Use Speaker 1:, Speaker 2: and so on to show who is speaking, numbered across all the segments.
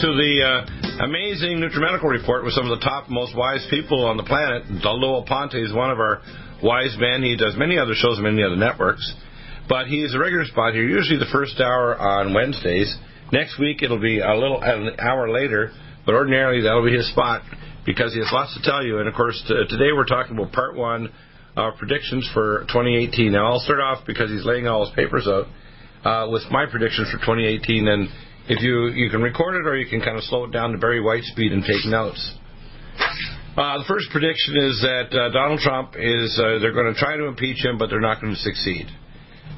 Speaker 1: To the uh, amazing NutriMedical Report with some of the top, most wise people on the planet. Lowell Ponte is one of our wise men. He does many other shows on many other networks. But he's a regular spot here, usually the first hour on Wednesdays. Next week it'll be a little an hour later, but ordinarily that'll be his spot because he has lots to tell you. And of course, t- today we're talking about part one of predictions for 2018. Now I'll start off because he's laying all his papers out uh, with my predictions for 2018. And if you you can record it or you can kind of slow it down to Barry White speed and take notes. Uh, the first prediction is that uh, Donald Trump is uh, they're going to try to impeach him, but they're not going to succeed.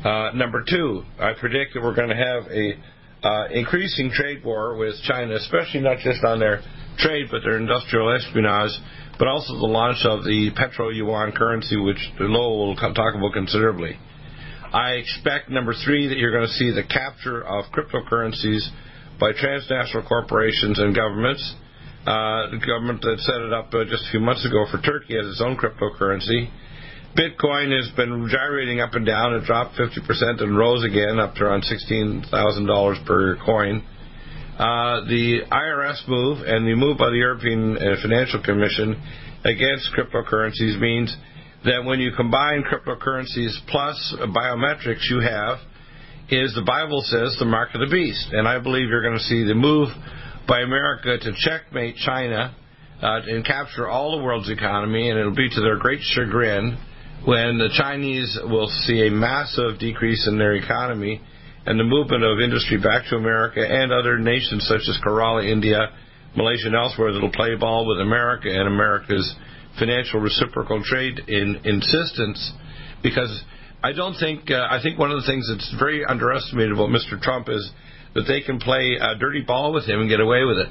Speaker 1: Uh, number two, I predict that we're going to have a uh, increasing trade war with China, especially not just on their trade, but their industrial espionage, but also the launch of the petro yuan currency, which Lowell will talk about considerably. I expect number three that you're going to see the capture of cryptocurrencies by transnational corporations and governments. Uh, the government that set it up uh, just a few months ago for Turkey as its own cryptocurrency. Bitcoin has been gyrating up and down. It dropped 50% and rose again up to around $16,000 per coin. Uh, the IRS move and the move by the European uh, Financial Commission against cryptocurrencies means that when you combine cryptocurrencies plus biometrics, you have is the Bible says the mark of the beast, and I believe you're going to see the move by America to checkmate China uh, and capture all the world's economy, and it'll be to their great chagrin when the Chinese will see a massive decrease in their economy and the movement of industry back to America and other nations such as Kerala, India, Malaysia, and elsewhere that'll play ball with America and America's financial reciprocal trade in insistence because I don't think uh, I think one of the things that's very underestimated about Mr. Trump is that they can play a dirty ball with him and get away with it.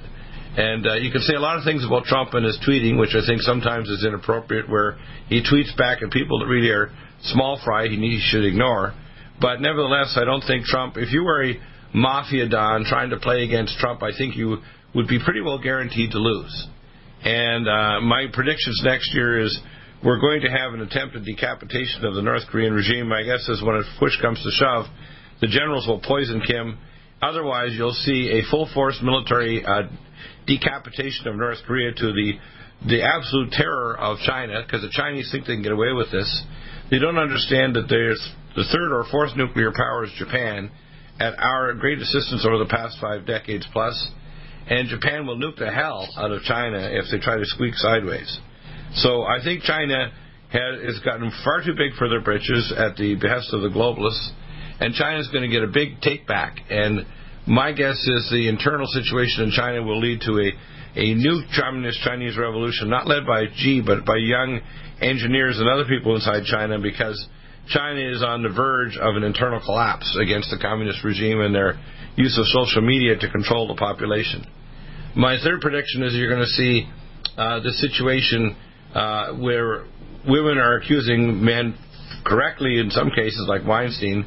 Speaker 1: And uh, you can say a lot of things about Trump and his tweeting, which I think sometimes is inappropriate, where he tweets back at people that really are small fry he, he should ignore. But nevertheless, I don't think Trump, if you were a mafia don trying to play against Trump, I think you would be pretty well guaranteed to lose. And uh, my predictions next year is we're going to have an attempted decapitation of the North Korean regime. My guess is when if push comes to shove, the generals will poison Kim. Otherwise, you'll see a full force military uh, decapitation of North Korea to the the absolute terror of China, because the Chinese think they can get away with this. They don't understand that there's the third or fourth nuclear power is Japan, at our great assistance over the past five decades plus, and Japan will nuke the hell out of China if they try to squeak sideways. So I think China has, has gotten far too big for their britches at the behest of the globalists, and China's going to get a big take back. And my guess is the internal situation in China will lead to a, a new communist Chinese revolution, not led by Xi, but by young engineers and other people inside China, because China is on the verge of an internal collapse against the communist regime and their use of social media to control the population. My third prediction is you're going to see uh, the situation uh, where women are accusing men correctly in some cases, like Weinstein,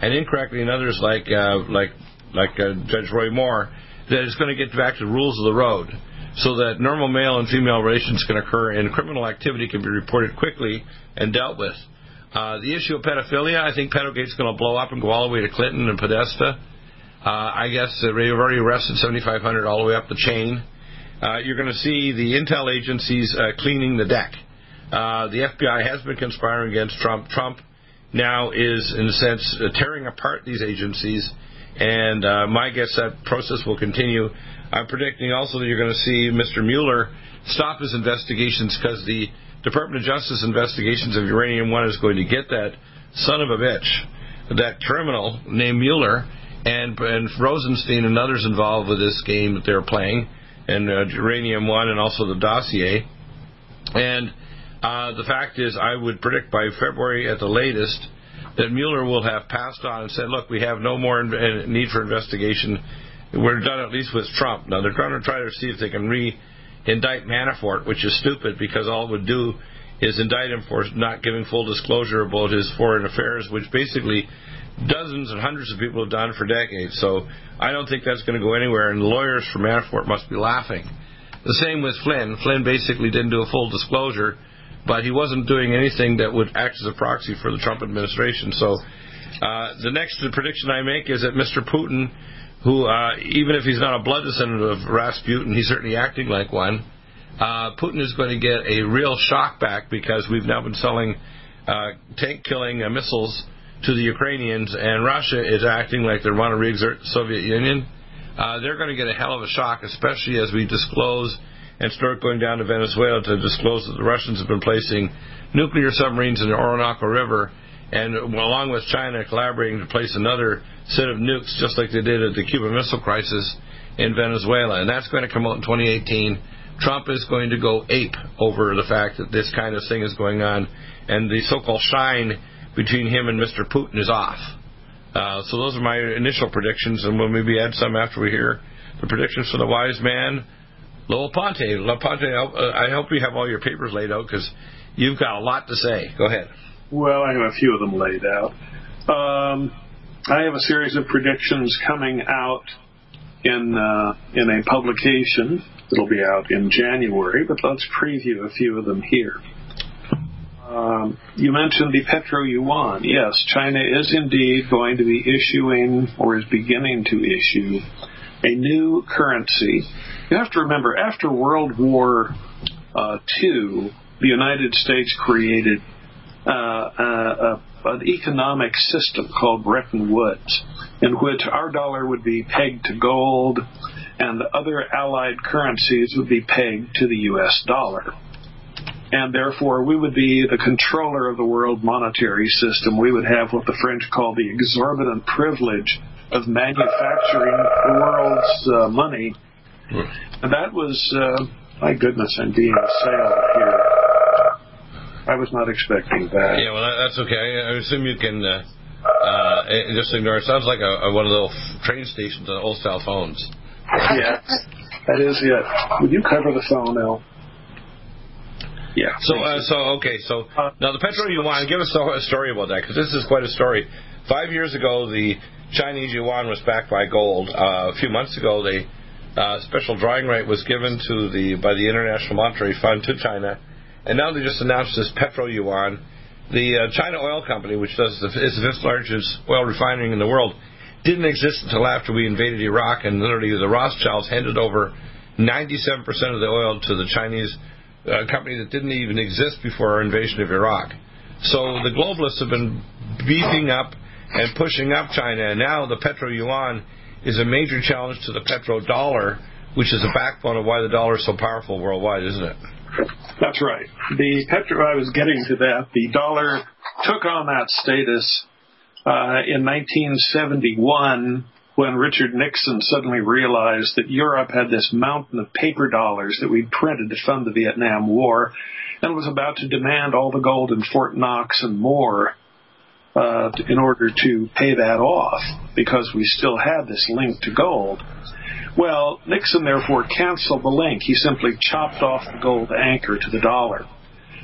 Speaker 1: and incorrectly in others like uh, like like uh, Judge Roy Moore, that it's going to get back to the rules of the road, so that normal male and female relations can occur and criminal activity can be reported quickly and dealt with. Uh, the issue of pedophilia, I think Pedogate's going to blow up and go all the way to Clinton and Podesta. Uh, I guess they've already arrested 7,500 all the way up the chain. Uh, you're going to see the intel agencies uh, cleaning the deck. Uh, the FBI has been conspiring against Trump. Trump now is, in a sense, uh, tearing apart these agencies, and uh, my guess that process will continue. I'm predicting also that you're going to see Mr. Mueller stop his investigations because the Department of Justice investigations of Uranium One is going to get that son of a bitch, that criminal named Mueller, and, and Rosenstein and others involved with this game that they're playing, and uh, Uranium One, and also the dossier. And uh, the fact is, I would predict by February at the latest that Mueller will have passed on and said, look, we have no more in- need for investigation. We're done at least with Trump. Now, they're going to try to see if they can re indict Manafort, which is stupid because all it would do is indict him for not giving full disclosure about his foreign affairs, which basically dozens and hundreds of people have done for decades. So I don't think that's going to go anywhere, and lawyers for Manafort must be laughing. The same with Flynn. Flynn basically didn't do a full disclosure but he wasn't doing anything that would act as a proxy for the Trump administration. So uh, the next prediction I make is that Mr. Putin, who uh, even if he's not a blood descendant of Rasputin, he's certainly acting like one. Uh, Putin is going to get a real shock back because we've now been selling uh, tank killing uh, missiles to the Ukrainians, and Russia is acting like they want to re-exert the Soviet Union. Uh, they're going to get a hell of a shock, especially as we disclose and start going down to Venezuela to disclose that the Russians have been placing nuclear submarines in the Orinoco River, and along with China collaborating to place another set of nukes, just like they did at the Cuban Missile Crisis in Venezuela. And that's going to come out in 2018. Trump is going to go ape over the fact that this kind of thing is going on, and the so-called shine between him and Mr. Putin is off. Uh, so those are my initial predictions, and we'll maybe add some after we hear the predictions for the wise man Lowell Ponte. Lowell Ponte, I hope you have all your papers laid out because you've got a lot to say. Go ahead.
Speaker 2: Well, I have a few of them laid out. Um, I have a series of predictions coming out in uh, in a publication. It'll be out in January, but let's preview a few of them here. Um, you mentioned the petro yuan. Yes, China is indeed going to be issuing or is beginning to issue a new currency. You have to remember, after World War uh, II, the United States created uh, uh, an economic system called Bretton Woods, in which our dollar would be pegged to gold and other allied currencies would be pegged to the U.S. dollar. And therefore, we would be the controller of the world monetary system. We would have what the French call the exorbitant privilege of manufacturing the world's uh, money. Hmm. And that was, uh, my goodness, I'm being assailed here. I was not expecting that.
Speaker 1: Yeah, well, that's okay. I assume you can uh, uh, just ignore it. Sounds like a, a, one of those train stations on old style phones.
Speaker 2: yeah, that is it. Would you cover the phone, Al? Yeah.
Speaker 1: So, uh, so okay. So now the Petro Yuan. Give us a story about that because this is quite a story. Five years ago, the Chinese yuan was backed by gold. Uh, a few months ago, the uh, special drawing right was given to the by the International Monetary Fund to China, and now they just announced this petro yuan. The uh, China Oil Company, which does the, is the fifth largest oil refining in the world, didn't exist until after we invaded Iraq, and literally the Rothschilds handed over 97% of the oil to the Chinese uh, company that didn't even exist before our invasion of Iraq. So the globalists have been beefing up and pushing up China. And now the petro yuan is a major challenge to the petrodollar, which is the backbone of why the dollar is so powerful worldwide, isn't it?
Speaker 2: That's right. The petro, I was getting to that. The dollar took on that status uh, in 1971 when Richard Nixon suddenly realized that Europe had this mountain of paper dollars that we'd printed to fund the Vietnam War and was about to demand all the gold in Fort Knox and more uh, in order to pay that off because we still had this link to gold. Well, Nixon therefore canceled the link. He simply chopped off the gold anchor to the dollar.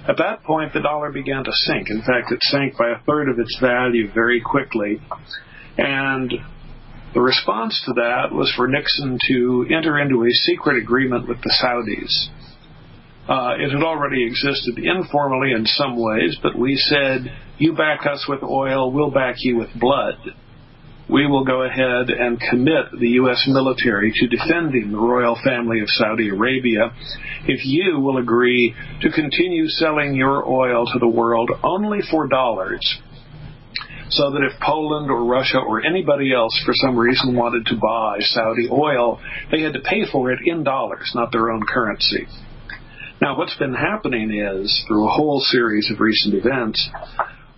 Speaker 2: At that point, the dollar began to sink. In fact, it sank by a third of its value very quickly. And the response to that was for Nixon to enter into a secret agreement with the Saudis. Uh, it had already existed informally in some ways, but we said, you back us with oil, we'll back you with blood. We will go ahead and commit the U.S. military to defending the royal family of Saudi Arabia if you will agree to continue selling your oil to the world only for dollars so that if Poland or Russia or anybody else for some reason wanted to buy Saudi oil, they had to pay for it in dollars, not their own currency. Now, what's been happening is, through a whole series of recent events,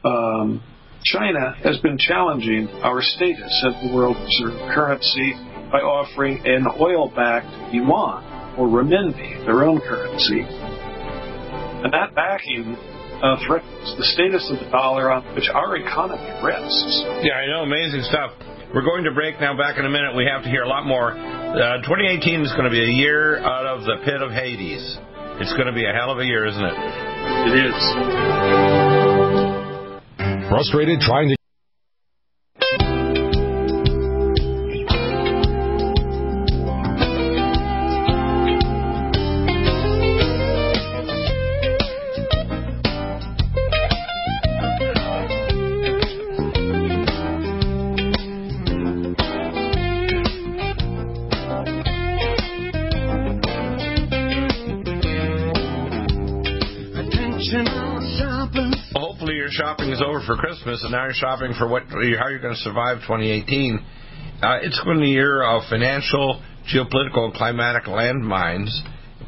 Speaker 2: um, China has been challenging our status as the world reserve currency by offering an oil-backed yuan or renminbi, their own currency. And that backing uh, threatens the status of the dollar on which our economy rests.
Speaker 1: Yeah, I know. Amazing stuff. We're going to break now. Back in a minute. We have to hear a lot more. Uh, 2018 is going to be a year out of the pit of Hades. It's going to be a hell of a year, isn't it?
Speaker 2: It is.
Speaker 3: Frustrated trying to
Speaker 1: for Christmas, and now you're shopping for what how you're going to survive 2018. Uh, it's going to be a year of financial, geopolitical, and climatic landmines.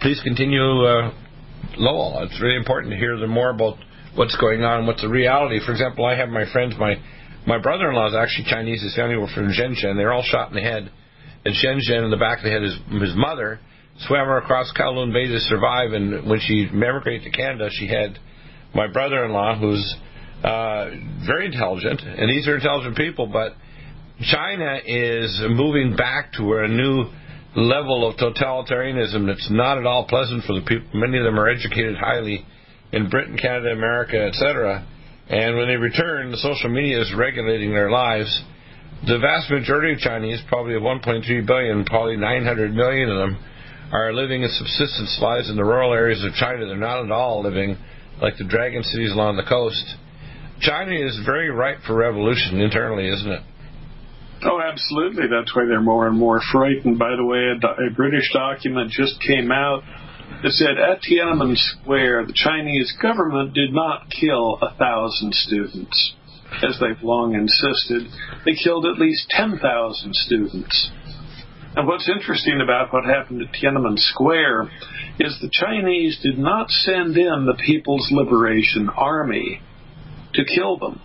Speaker 1: Please continue, uh, Lowell. It's really important to hear the more about what's going on, what's the reality. For example, I have my friends, my my brother-in-law is actually Chinese. His family were from Shenzhen. They're all shot in the head. And Shenzhen, in the back of the head, his, his mother swam across Kowloon Bay to survive. And when she emigrated to Canada, she had my brother-in-law, who's uh, very intelligent, and these are intelligent people, but China is moving back to a new level of totalitarianism that's not at all pleasant for the people. Many of them are educated highly in Britain, Canada, America, etc. And when they return, the social media is regulating their lives. The vast majority of Chinese, probably 1.3 billion, probably 900 million of them, are living in subsistence lives in the rural areas of China. They're not at all living like the dragon cities along the coast. China is very ripe for revolution internally, isn't it?
Speaker 2: Oh, absolutely. That's why they're more and more frightened. By the way, a, a British document just came out that said at Tiananmen Square, the Chinese government did not kill a thousand students, as they've long insisted. They killed at least 10,000 students. And what's interesting about what happened at Tiananmen Square is the Chinese did not send in the People's Liberation Army to kill them.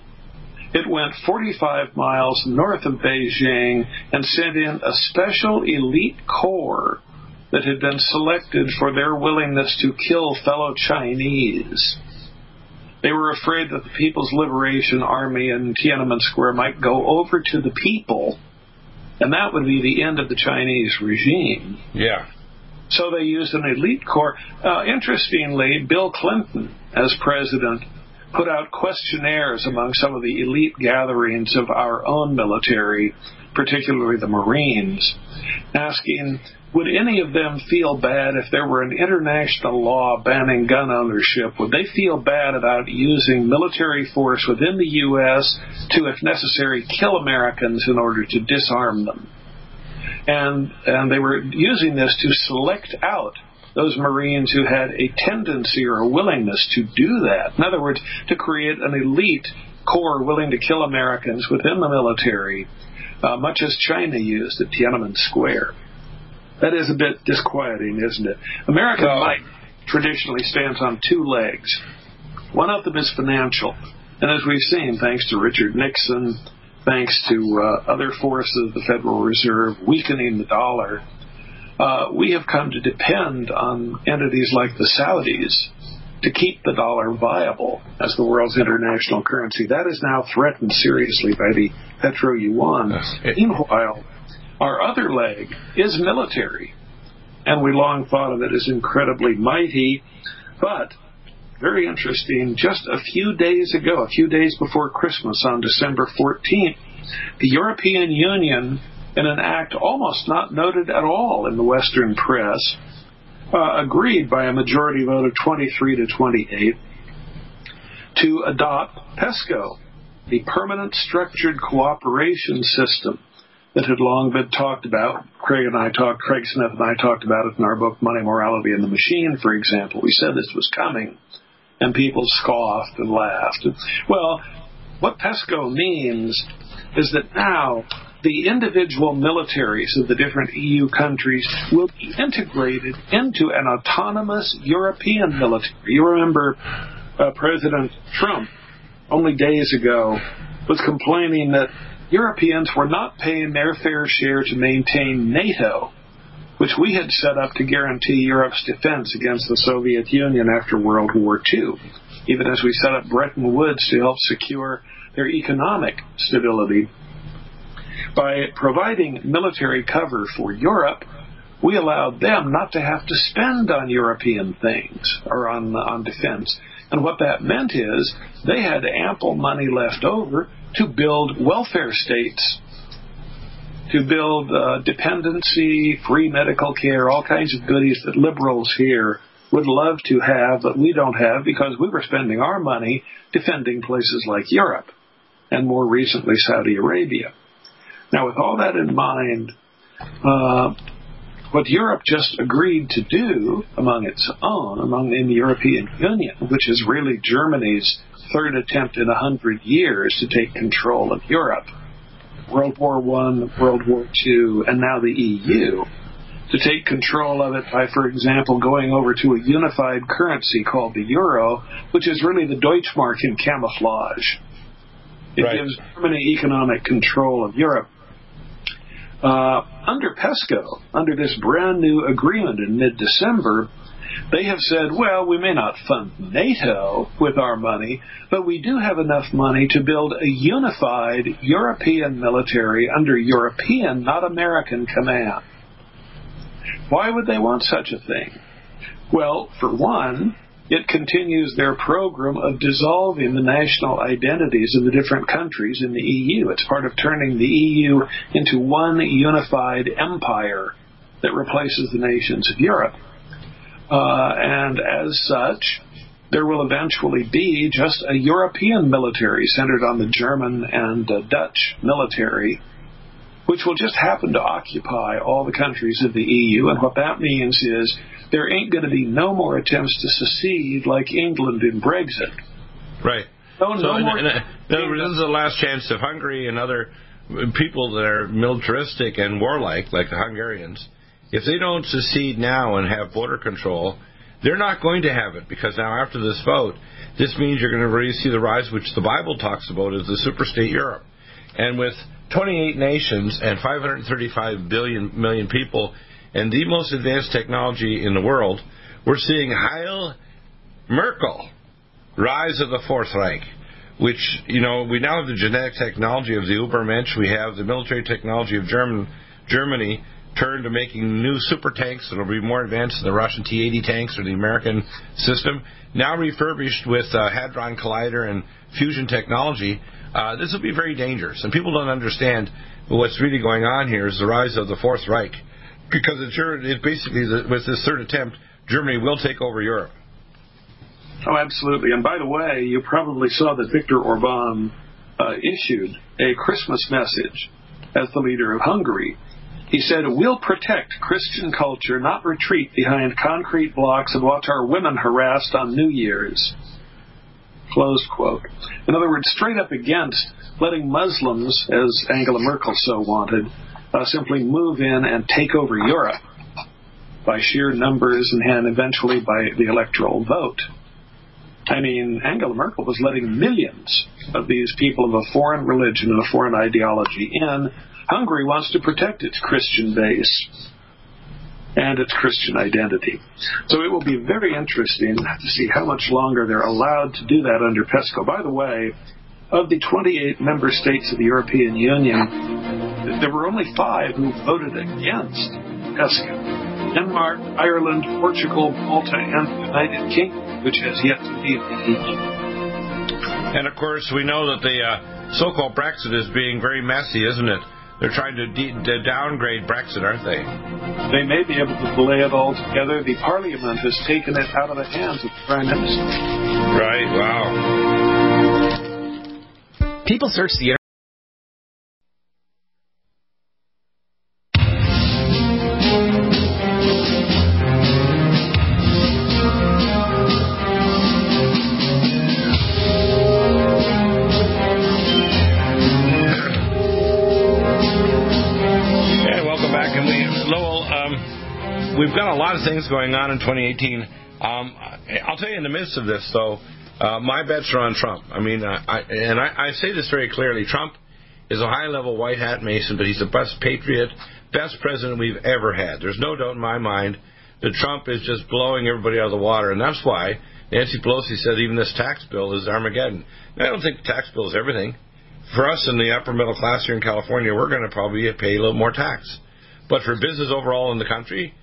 Speaker 2: It went 45 miles north of Beijing and sent in a special elite corps that had been selected for their willingness to kill fellow Chinese. They were afraid that the People's Liberation Army in Tiananmen Square might go over to the people, and that would be the end of the Chinese regime.
Speaker 1: Yeah.
Speaker 2: So they used an elite corps. Uh, interestingly, Bill Clinton, as president, put out questionnaires among some of the elite gatherings of our own military, particularly the Marines, asking would any of them feel bad if there were an international law banning gun ownership? Would they feel bad about using military force within the U.S. to, if necessary, kill Americans in order to disarm them? And, and they were using this to select out those Marines who had a tendency or a willingness to do that. In other words, to create an elite corps willing to kill Americans within the military, uh, much as China used at Tiananmen Square. That is a bit disquieting, isn't it? American well, might traditionally stands on two legs. One of them is financial. And as we've seen, thanks to Richard Nixon, thanks to uh, other forces of the Federal Reserve weakening the dollar, uh, we have come to depend on entities like the Saudis to keep the dollar viable as the world's international currency. That is now threatened seriously by the petro yuan. Meanwhile, our other leg is military, and we long thought of it as incredibly mighty, but very interesting. Just a few days ago, a few days before Christmas on December 14th, The European Union, in an act almost not noted at all in the Western press, uh, agreed by a majority vote of 23 to 28 to adopt PESCO, the Permanent Structured Cooperation System that had long been talked about. Craig and I talked, Craig Smith and I talked about it in our book Money, Morality, and the Machine, for example. We said this was coming, and people scoffed and laughed. Well, what PESCO means is that now the individual militaries of the different EU countries will be integrated into an autonomous European military. You remember uh, President Trump only days ago was complaining that Europeans were not paying their fair share to maintain NATO, which we had set up to guarantee Europe's defense against the Soviet Union after World War II, even as we set up Bretton Woods to help secure their economic stability. By providing military cover for Europe, we allowed them not to have to spend on European things or on, on defense. And what that meant is they had ample money left over to build welfare states, to build uh, dependency, free medical care, all kinds of goodies that liberals here would love to have, but we don't have because we were spending our money defending places like Europe and more recently Saudi Arabia. Now, with all that in mind, uh, what Europe just agreed to do among its own, among in the European Union, which is really Germany's third attempt in a hundred years to take control of Europe. World War One, World War Two, and now the EU, to take control of it by, for example, going over to a unified currency called the euro, which is really the Deutschmark in camouflage. It right. gives Germany economic control of Europe. Uh, under PESCO, under this brand new agreement in mid December, they have said, well, we may not fund NATO with our money, but we do have enough money to build a unified European military under European, not American command. Why would they want such a thing? Well, for one, it continues their program of dissolving the national identities of the different countries in the EU. It's part of turning the EU into one unified empire that replaces the nations of Europe. Uh, and as such, there will eventually be just a European military centered on the German and uh, Dutch military, which will just happen to occupy all the countries of the EU. And what that means is there ain't going to be no more attempts to secede like England in Brexit.
Speaker 1: Right.
Speaker 2: No, so uh,
Speaker 1: no
Speaker 2: more.
Speaker 1: In, in, this is the last chance of Hungary and other people that are militaristic and warlike, like the Hungarians, if they don't secede now and have border control, they're not going to have it because now after this vote, this means you're going to really see the rise, which the Bible talks about as the superstate Europe. And with 28 nations and 535 billion million people and the most advanced technology in the world, we're seeing Heil Merkel, rise of the Fourth Reich, which, you know, we now have the genetic technology of the Ubermensch, we have the military technology of German, Germany, turned to making new super tanks that will be more advanced than the Russian T-80 tanks or the American system. Now refurbished with uh, Hadron Collider and fusion technology, uh, this will be very dangerous. And people don't understand what's really going on here is the rise of the Fourth Reich, because it's, it basically with this third attempt, Germany will take over Europe.
Speaker 2: Oh, absolutely. And by the way, you probably saw that Viktor Orban uh, issued a Christmas message as the leader of Hungary he said, We'll protect Christian culture, not retreat behind concrete blocks and watch our women harassed on New Year's. Closed quote. In other words, straight up against letting Muslims, as Angela Merkel so wanted, uh, simply move in and take over Europe by sheer numbers and eventually by the electoral vote. I mean, Angela Merkel was letting millions of these people of a foreign religion and a foreign ideology in Hungary wants to protect its Christian base and its Christian identity. So it will be very interesting to see how much longer they're allowed to do that under PESCO. By the way, of the 28 member states of the European Union, there were only five who voted against PESCO. Denmark, Ireland, Portugal, Malta, and the United Kingdom, which has yet to leave the EU.
Speaker 1: And of course, we know that the uh, so-called Brexit is being very messy, isn't it? They're trying to, de- to downgrade Brexit, aren't they?
Speaker 2: They may be able to delay it altogether. The Parliament has taken it out of the hands of the Prime Minister.
Speaker 1: Right. Wow.
Speaker 4: People search the internet.
Speaker 1: Um, we've got a lot of things going on in 2018. Um, I'll tell you in the midst of this, though, uh, my bets are on Trump. I mean, uh, I, and I, I say this very clearly. Trump is a high-level white hat Mason, but he's the best patriot, best president we've ever had. There's no doubt in my mind that Trump is just blowing everybody out of the water, and that's why Nancy Pelosi said even this tax bill is Armageddon. Now, I don't think the tax bill is everything. For us in the upper middle class here in California, we're going to probably pay a little more tax. But for business overall in the country,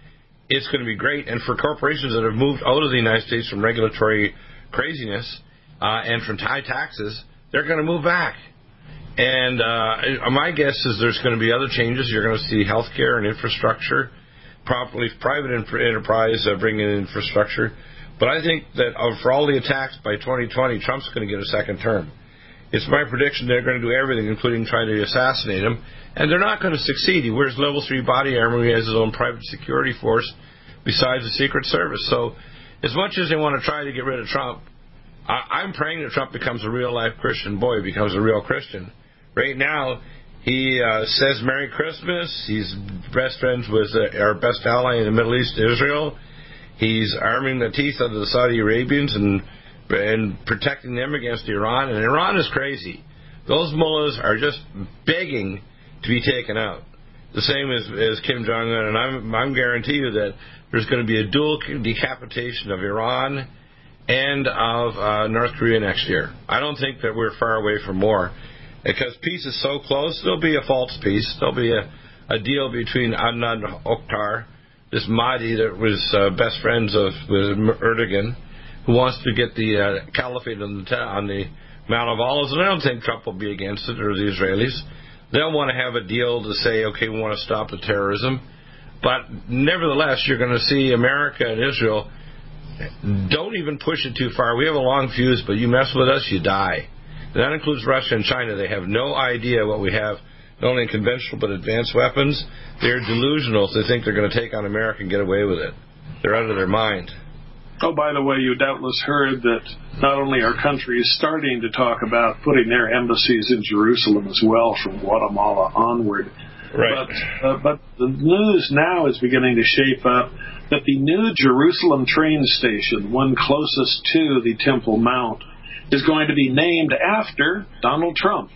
Speaker 1: it's going to be great. And for corporations that have moved out of the United States from regulatory craziness uh, and from high taxes, they're going to move back. And uh, my guess is there's going to be other changes. You're going to see healthcare and infrastructure, properly private enterprise uh, bringing in infrastructure. But I think that uh, for all the attacks by 2020, Trump's going to get a second term. It's my prediction they're going to do everything, including trying to assassinate him, and they're not going to succeed. He wears level three body armor. He has his own private security force, besides the Secret Service. So, as much as they want to try to get rid of Trump, I, I'm praying that Trump becomes a real life Christian. Boy, becomes a real Christian. Right now, he uh, says Merry Christmas. He's best friends with uh, our best ally in the Middle East, Israel. He's arming the teeth of the Saudi Arabians and and protecting them against Iran. And Iran is crazy. Those mullahs are just begging to be taken out. The same as, as Kim Jong Un. And I'm, I'm guarantee you that there's going to be a dual decapitation of Iran and of uh, North Korea next year. I don't think that we're far away from more. Because peace is so close, there'll be a false peace. There'll be a, a deal between Adnan Oktar, this Mahdi that was uh, best friends of with Erdogan, who wants to get the uh, caliphate on the, on the Mount of Olives, and I don't think Trump will be against it, or the Israelis. They'll want to have a deal to say, okay, we want to stop the terrorism. But nevertheless, you're going to see America and Israel don't even push it too far. We have a long fuse, but you mess with us, you die. And that includes Russia and China. They have no idea what we have, not only in conventional but advanced weapons. They're delusional. They think they're going to take on America and get away with it. They're out of their mind.
Speaker 2: Oh, by the way, you doubtless heard that not only our country is starting to talk about putting their embassies in Jerusalem as well from Guatemala onward.
Speaker 1: Right.
Speaker 2: But, uh, but the news now is beginning to shape up that the new Jerusalem train station, one closest to the Temple Mount, is going to be named after Donald Trump.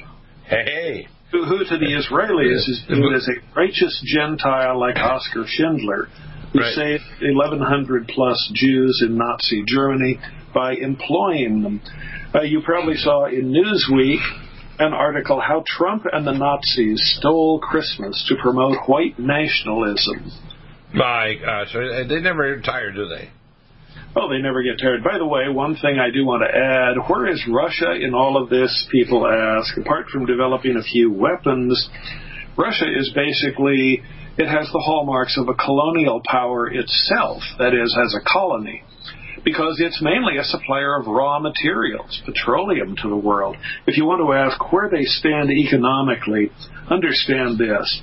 Speaker 1: Hey,
Speaker 2: Who, who to the Israelis is viewed as a righteous Gentile like Oscar Schindler, who
Speaker 1: Right.
Speaker 2: saved 1,100 plus Jews in Nazi Germany by employing them. Uh, you probably saw in Newsweek an article how Trump and the Nazis stole Christmas to promote white nationalism.
Speaker 1: my gosh, uh, they never retire, do they?
Speaker 2: Oh, they never get tired. By the way, one thing I do want to add where is Russia in all of this? People ask. Apart from developing a few weapons, Russia is basically, it has the hallmarks of a colonial power itself, that is, as a colony. Because it's mainly a supplier of raw materials, petroleum to the world. If you want to ask where they stand economically, understand this.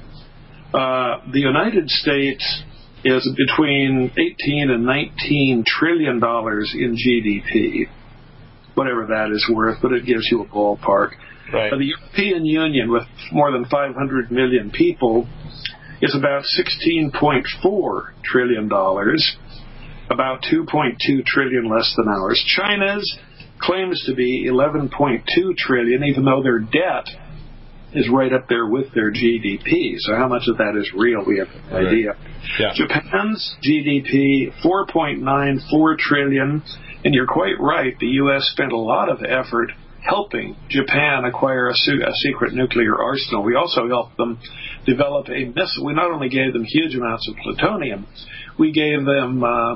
Speaker 2: Uh, the United States is between 18 and 19 trillion dollars in GDP, whatever that is worth, but it gives you a ballpark.
Speaker 1: Right.
Speaker 2: Uh, the European Union, with more than 500 million people, is about 16.4 trillion dollars, about 2.2 trillion less than ours. China's claims to be 11.2 trillion, even though their debt is right up there with their GDP. So how much of that is real? We have no
Speaker 1: Right.
Speaker 2: idea.
Speaker 1: Yeah.
Speaker 2: Japan's GDP 4.94 trillion, and you're quite right. The U.S. spent a lot of effort helping Japan acquire a, su- a secret nuclear arsenal. We also helped them develop a missile. We not only gave them huge amounts of plutonium, we gave them uh,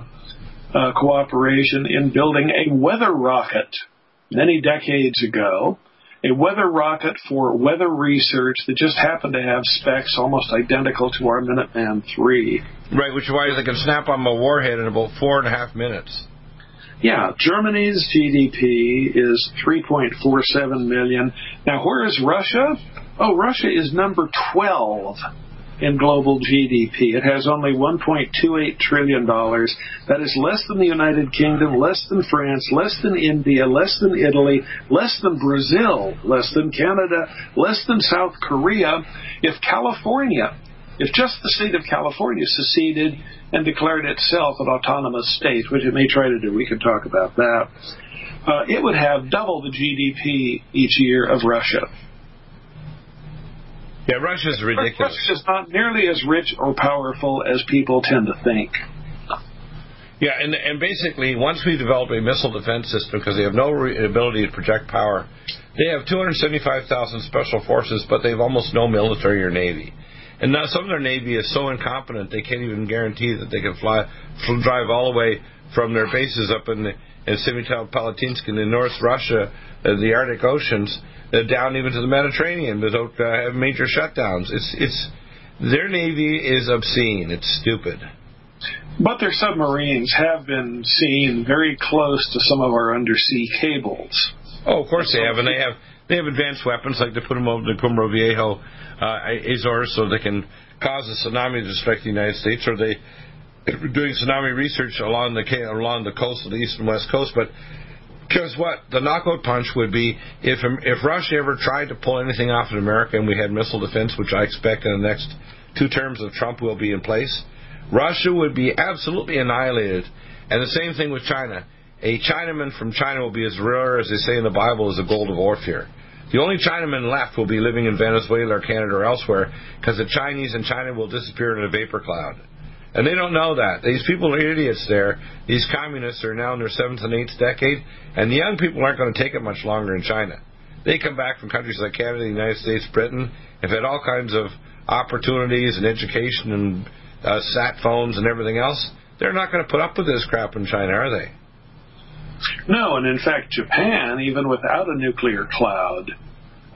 Speaker 2: uh, cooperation in building a weather rocket many decades ago. a weather rocket for weather research that just happened to have specs almost identical to our Minuteman III.
Speaker 1: Right, which is why they can snap on a warhead in about four and a half minutes.
Speaker 2: Yeah, Germany's GDP is 3.47 million. Now, where is Russia? Oh, Russia is number 12 in global GDP. It has only $1.28 trillion. That is less than the United Kingdom, less than France, less than India, less than Italy, less than Brazil, less than Canada, less than South Korea. If California, if just the state of California seceded and declared itself an autonomous state, which it may try to do, we could talk about that, uh, it would have double the GDP each year of Russia.
Speaker 1: Yeah, Russia's ridiculous.
Speaker 2: Russia is not nearly as rich or powerful as people tend to think.
Speaker 1: Yeah, and and basically, once we develop a missile defense system, because they have no re- ability to project power, they have 275,000 special forces, but they have almost no military or navy. And now some of their navy is so incompetent they can't even guarantee that they can fly, fl- drive all the way from their bases up in the, in Semipalatinsk in the North Russia, uh, the Arctic Oceans, down even to the Mediterranean without uh, have major shutdowns. It's it's their navy is obscene. It's stupid.
Speaker 2: But their submarines have been seen very close to some of our undersea cables.
Speaker 1: Oh, of course they have, and they have they have advanced weapons like they put them over the Cumbre Viejo uh, Azores so they can cause a tsunami to strike the United States, or they doing tsunami research along the along the coast of the east and west coast. But because what the knockout punch would be if um, if Russia ever tried to pull anything off in America and we had missile defense, which I expect in the next two terms of Trump will be in place, Russia would be absolutely annihilated. And the same thing with China. A Chinaman from China will be as rare as they say in the Bible as the gold of Ophir. The only Chinaman left will be living in Venezuela or Canada or elsewhere because the Chinese in China will disappear in a vapor cloud. And they don't know that. These people are idiots there. These communists are now in their seventh and eighth decade, and the young people aren't going to take it much longer in China. They come back from countries like Canada, the United States, Britain, have had all kinds of opportunities and education and uh, sat phones and everything else. They're not going to put up with this crap in China, are they?
Speaker 2: No, and in fact, Japan, even without a nuclear cloud,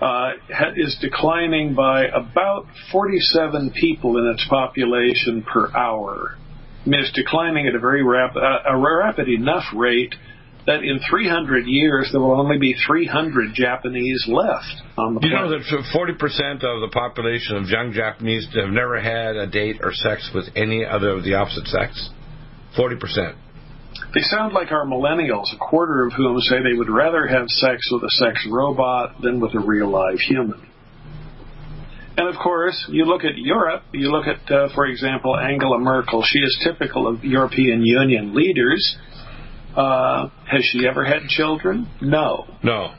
Speaker 2: uh, is declining by about 47 people in its population per hour. I mean, it's declining at a very rapid, uh, a rapid enough rate that in 300 years there will only be 300 Japanese left on the
Speaker 1: planet.
Speaker 2: You
Speaker 1: know that 40% of the population of young Japanese have never had a date or sex with any other of the opposite sex. 40%.
Speaker 2: They sound like our millennials, a quarter of whom say they would rather have sex with a sex robot than with a real live human. And of course, you look at Europe, you look at, uh, for example, Angela Merkel. She is typical of European Union leaders. Uh, has she ever had children? No.
Speaker 1: No.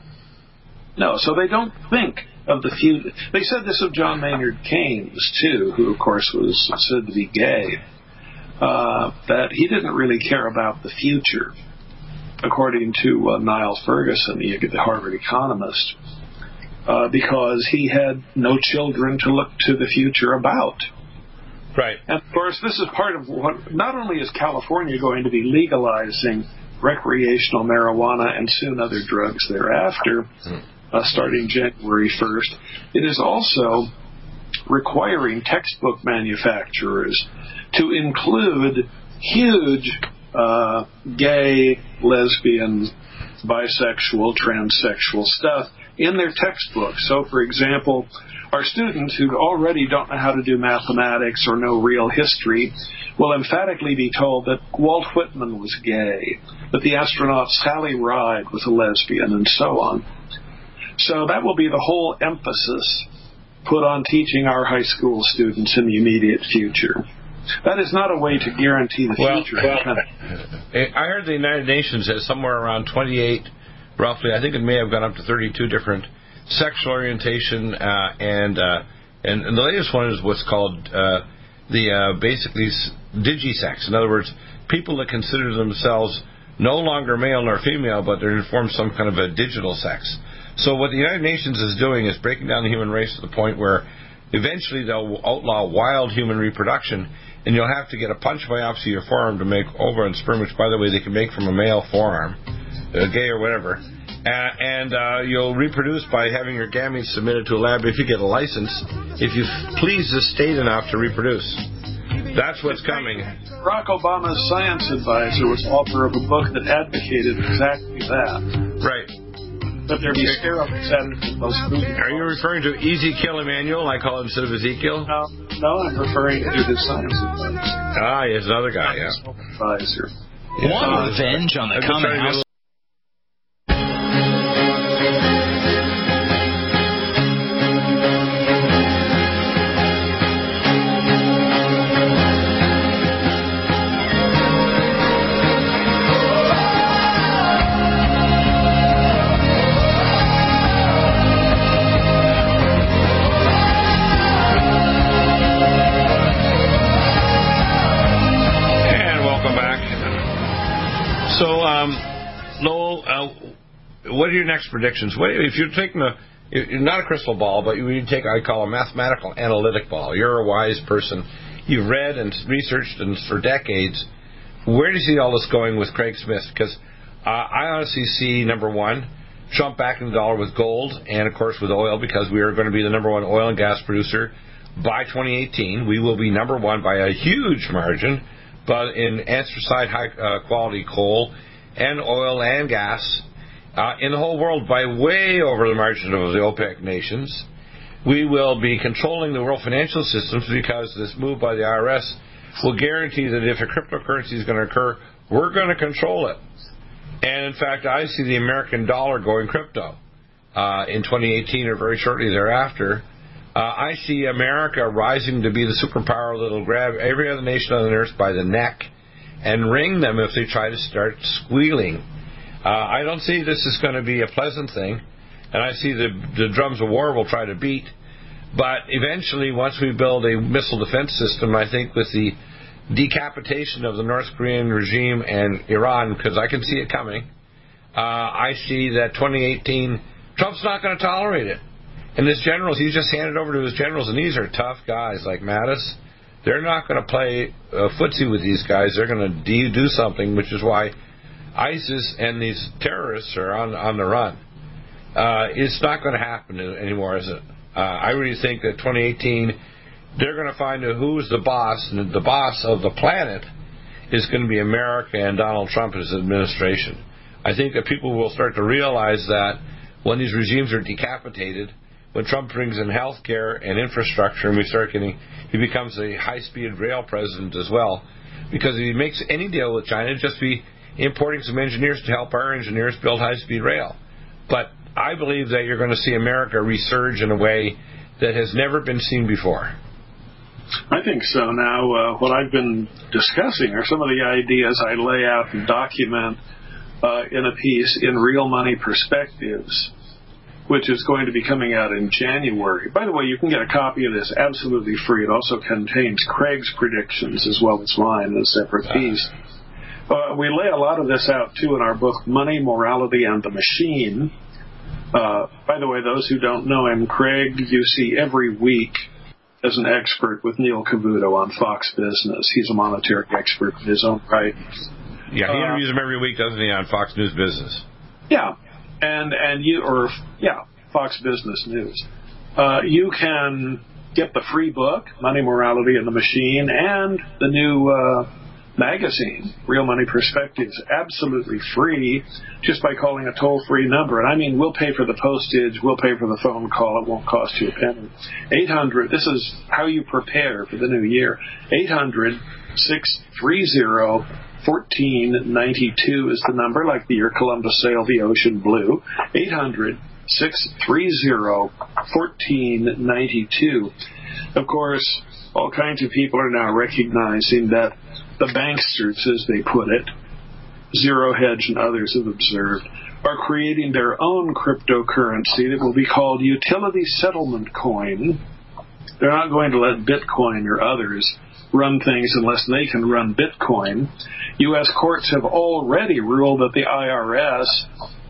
Speaker 2: No, so they don't think of the future. They said this of John Maynard Keynes, too, who, of course, was said to be gay uh, that he didn't really care about the future, according to uh, Niall Ferguson, the, the Harvard economist, uh, because he had no children to look to the future about.
Speaker 1: Right.
Speaker 2: And of course, this is part of what. Not only is California going to be legalizing recreational marijuana and soon other drugs thereafter, uh, starting January 1st, it is also requiring textbook manufacturers to include huge uh, gay, lesbian, bisexual, transsexual stuff in their textbooks. So, for example, our students who already don't know how to do mathematics or know real history will emphatically be told that Walt Whitman was gay, that the astronaut Sally Ride was a lesbian, and so on. So that will be the whole emphasis put on teaching our high school students in the immediate future. That is not a way to guarantee the
Speaker 1: well,
Speaker 2: future.
Speaker 1: Well, I heard the United Nations has somewhere around 28, roughly. I think it may have gone up to 32 different sexual orientation, uh, and, uh, and and the latest one is what's called uh, the uh, basically digisex. In other words, people that consider themselves no longer male nor female, but they're form some kind of a digital sex. So what the United Nations is doing is breaking down the human race to the point where eventually they'll outlaw wild human reproduction and you'll have to get a punch biopsy of your forearm to make ovum and sperm, which, by the way, they can make from a male forearm, uh, gay or whatever. Uh, and uh, you'll reproduce by having your gametes submitted to a lab if you get a license, if you please the state enough to reproduce. That's what's coming.
Speaker 2: Barack Obama's science advisor was author of a book that advocated exactly that.
Speaker 1: Right.
Speaker 2: That there be sterile most food.
Speaker 1: Are you referring to Easy Kill Emmanuel? I call him instead of Ezekiel.
Speaker 2: No, no, I'm referring to his science advisor.
Speaker 1: Ah, yes, another guy. Yeah.
Speaker 2: Advisor.
Speaker 4: Want revenge on the
Speaker 1: I'm
Speaker 4: common house?
Speaker 1: Your next predictions? What, if you're taking a, not a crystal ball, but you take, I call a mathematical analytic ball. You're a wise person. You've read and researched and for decades. Where do you see all this going with Craig Smith? Because uh, I honestly see number one, Trump backing the dollar with gold and of course with oil because we are going to be the number one oil and gas producer by 2018. We will be number one by a huge margin, but in anthracite high uh, quality coal and oil and gas uh, in the whole world by way over the margin of the OPEC nations. We will be controlling the world financial systems because this move by the IRS will guarantee that if a cryptocurrency is going to occur, we're going to control it. And in fact, I see the American dollar going crypto uh, in 2018 or very shortly thereafter. Uh, I see America rising to be the superpower that will grab every other nation on the earth by the neck and wring them if they try to start squealing. Uh, I don't see this is going to be a pleasant thing, and I see the, the drums of war will try to beat. But eventually, once we build a missile defense system, I think with the decapitation of the North Korean regime and Iran, because I can see it coming, uh, I see that 2018, Trump's not going to tolerate it. And his generals, he's just handed over to his generals, and these are tough guys like Mattis. They're not going to play uh, footsie with these guys. They're going to do, do something, which is why ISIS and these terrorists are on on the run. Uh, it's not going to happen anymore, is it? Uh, I really think that 2018, they're going to find out who's the boss, and the boss of the planet is going to be America and Donald Trump and his administration. I think that people will start to realize that when these regimes are decapitated, when Trump brings in health care and infrastructure, and we start getting, he becomes a high-speed rail president as well, because if he makes any deal with China, just be importing some engineers to help our engineers build high-speed rail. But I believe that you're going to see America resurge in a way that has never been seen before.
Speaker 2: I think so. Now, uh, what I've been discussing are some of the ideas I lay out and document uh, in a piece in Real Money Perspectives, which is going to be coming out in January. By the way, you can get a copy of this absolutely free. It also contains Craig's predictions as well as mine in a separate piece. Uh, we lay a lot of this out too in our book, Money, Morality, and the Machine. Uh, by the way, those who don't know him, Craig, you see every week as an expert with Neil Cavuto on Fox Business. He's a monetary expert in his own right.
Speaker 1: Yeah, he
Speaker 2: Uh,
Speaker 1: interviews him every week, doesn't he, on Fox News Business?
Speaker 2: Yeah, and and you or yeah, Fox Business News. Uh, you can get the free book, Money, Morality, and the Machine, and the new uh, magazine, Real Money Perspectives, absolutely free, just by calling a toll-free number. And I mean, we'll pay for the postage, we'll pay for the phone call. It won't cost you a penny. Eight hundred. This is how you prepare for the new year. Eight hundred six three zero. 1492 is the number, like the year Columbus sailed the ocean blue. 800 630 1492. Of course, all kinds of people are now recognizing that the banksters, as they put it, Zero Hedge and others have observed, are creating their own cryptocurrency that will be called Utility Settlement Coin. They're not going to let Bitcoin or others run things unless they can run Bitcoin. U.S. courts have already ruled that the IRS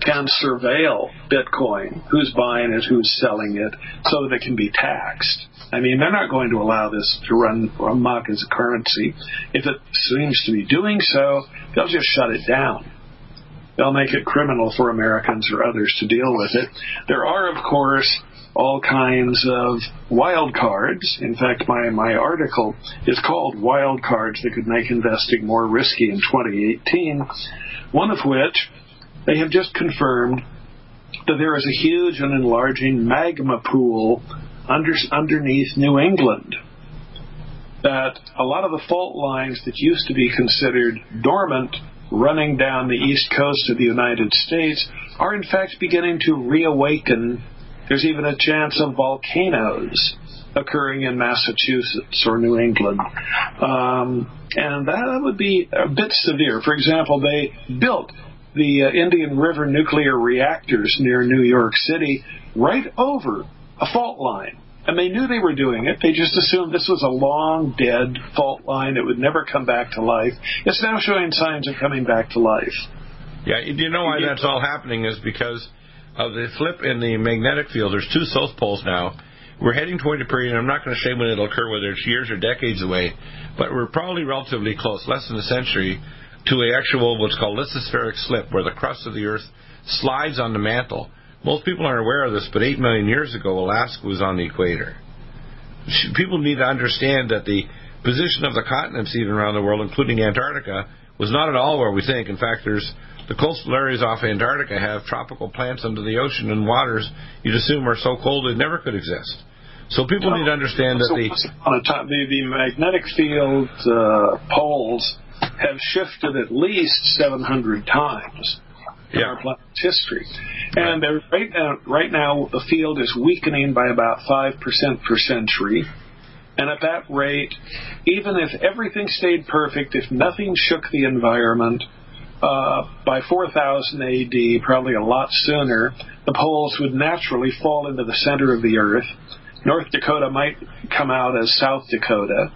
Speaker 2: can surveil Bitcoin, who's buying it, who's selling it, so that it can be taxed. I mean, they're not going to allow this to run amok as a currency. If it seems to be doing so, they'll just shut it down. they'll make it criminal for Americans or others to deal with it. There are, of course, all kinds of wild cards. In fact, my, my article is called Wild Cards That Could Make Investing More Risky in 2018, one of which they have just confirmed that there is a huge and enlarging magma pool under, underneath New England. That a lot of the fault lines that used to be considered dormant running down the east coast of the United States are in fact beginning to reawaken. There's even a chance of volcanoes occurring in Massachusetts or New England. Um, and that would be a bit severe. For example, they built the uh, Indian River nuclear reactors near New York City right over a fault line. And they knew they were doing it. They just assumed this was a long dead fault line that would never come back to life. It's now showing signs of coming back to life.
Speaker 1: Yeah, you know why that's all happening? Is because of the flip in the magnetic field. There's two south poles now. We're heading toward a period, I'm not going to say when it'll occur, whether it's years or decades away, but we're probably relatively close, less than a century, to a actual what's called lithospheric slip, where the crust of the Earth slides on the mantle. Most people aren't aware of this, but eight million years ago, Alaska was on the equator. People need to understand that the position of the continents, even around the world, including Antarctica, was not at all where we think. In fact, there's the coastal areas off Antarctica have tropical plants under the ocean and waters you'd assume are so cold it never could exist. So people need to understand that the,
Speaker 2: the magnetic field uh, poles have shifted at least 700 times in
Speaker 1: Yeah.
Speaker 2: our planet's history. And right now, right now, the field is weakening by about 5% per century. And at that rate, even if everything stayed perfect, if nothing shook the environment, uh, by 4000 AD, probably a lot sooner, the poles would naturally fall into the center of the Earth. North Dakota might come out as South Dakota,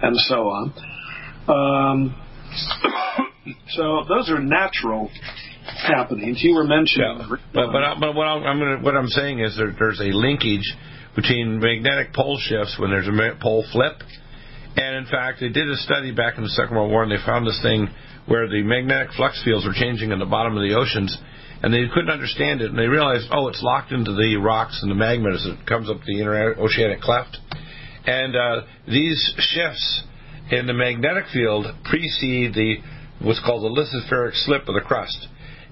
Speaker 2: and so on. Um, so those are natural happenings. You were mentioning.
Speaker 1: Yeah. But but, but what, I'm, I'm gonna, what I'm saying is there, there's a linkage between magnetic pole shifts when there's a pole flip, and in fact they did a study back in the Second World War and they found this thing where the magnetic flux fields were changing in the bottom of the oceans, and they couldn't understand it, and they realized oh it's locked into the rocks and the magma as it comes up the interoceanic cleft, and uh, these shifts in the magnetic field precede the what's called the lithospheric slip of the crust.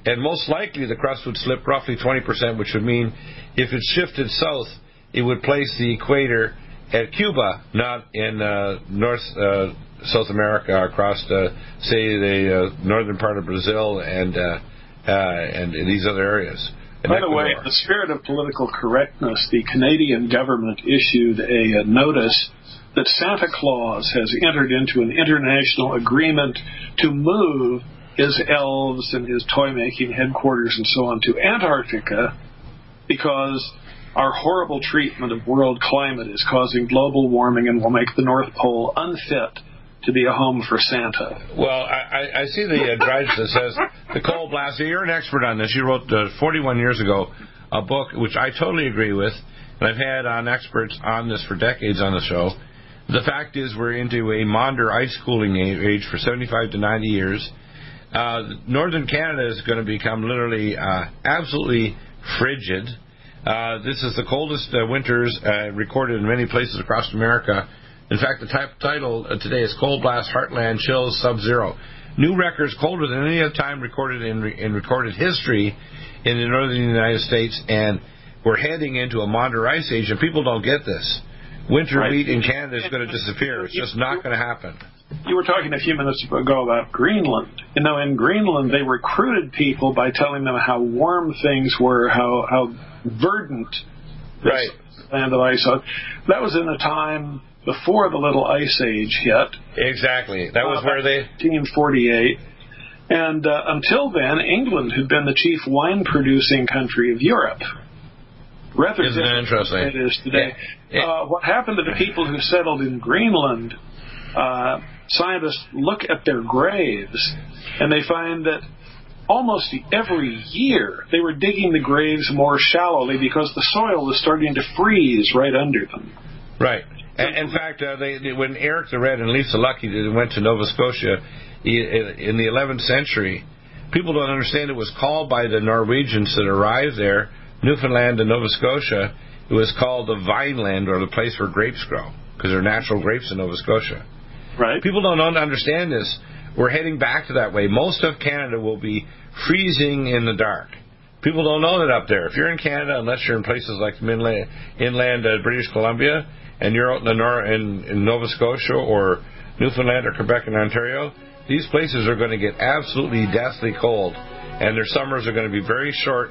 Speaker 1: And most likely the crust would slip roughly 20%, which would mean if it shifted south, it would place the equator at Cuba, not in uh, North uh, South America, across, uh, say, the uh, northern part of Brazil and uh, uh, and these other areas. And
Speaker 2: By the way, in the spirit of political correctness, the Canadian government issued a, a notice that Santa Claus has entered into an international agreement to move his elves and his toy making headquarters and so on to Antarctica because our horrible treatment of world climate is causing global warming and will make the North Pole unfit to be a home for Santa.
Speaker 1: Well, I, I- see the uh, Drudge that says the coal blast. You're an expert on this. You wrote uh, 41 years ago a book which I totally agree with, and I've had on experts on this for decades on the show. The fact is, we're into a Maunder ice cooling age for 75 to 90 years. Uh, northern Canada is going to become literally uh, absolutely frigid. Uh, this is the coldest uh, winters uh, recorded in many places across America. In fact, the type, title uh, today is Cold Blast Heartland Chills Sub Zero. New records colder than any other time recorded in, in recorded history in the northern United States, and we're heading into a Maunder ice age, and people don't get this. Winter
Speaker 2: Right.
Speaker 1: wheat in Canada is going to disappear. It's just not going to happen.
Speaker 2: You were talking a few minutes ago about Greenland. You know, in Greenland, they recruited people by telling them how warm things were, how how verdant this
Speaker 1: Right.
Speaker 2: land of ice was. That was in a time before the little ice age hit.
Speaker 1: Exactly. That was where they
Speaker 2: 1948. And uh, until then, England had been the chief wine producing country of Europe. Rather
Speaker 1: Isn't that interesting?
Speaker 2: it is today.
Speaker 1: Yeah.
Speaker 2: Uh, what happened to the people who settled in Greenland? Scientists look at their graves and they find that almost every year they were digging the graves more shallowly because the soil was starting to freeze right under them.
Speaker 1: Right. In fact, uh, they, they, when Eric the Red and Leif the Lucky went to Nova Scotia in the 11th century, people don't understand it was called by the Norwegians that arrived there, Newfoundland and Nova Scotia. It was called the Vineland or the place where grapes grow because there are natural grapes in Nova Scotia.
Speaker 2: Right.
Speaker 1: People don't understand this. We're heading back to that way. Most of Canada will be freezing in the dark. People don't know that up there. If you're in Canada, unless you're in places like inland, inland uh, British Columbia, and you're out in, the nor- in, in Nova Scotia or Newfoundland or Quebec and Ontario, these places are going to get absolutely deathly cold, and their summers are going to be very short.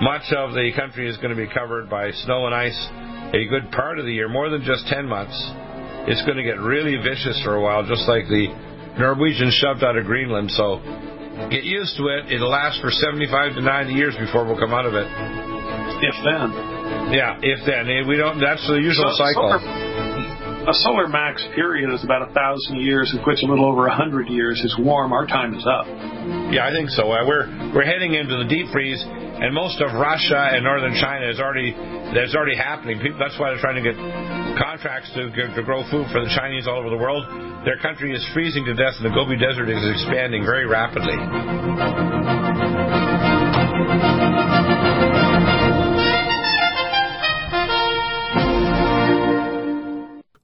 Speaker 1: Much of the country is going to be covered by snow and ice a good part of the year, more than just 10 months. It's going to get really vicious for a while, just like the Norwegians shoved out of Greenland. So get used to it. It'll last for 75 to 90 years before we'll come out of it.
Speaker 2: If then.
Speaker 1: Yeah, if then. We don't. That's the usual
Speaker 2: So-
Speaker 1: cycle.
Speaker 2: A solar max period is about a thousand years, of which a little over a hundred years is warm. Our time is up.
Speaker 1: Yeah, I think so. Uh, we're we're heading into the deep freeze, and most of Russia and northern China is already that's already happening. People, that's why they're trying to get contracts to to grow food for the Chinese all over the world. Their country is freezing to death, and the Gobi Desert is expanding very rapidly.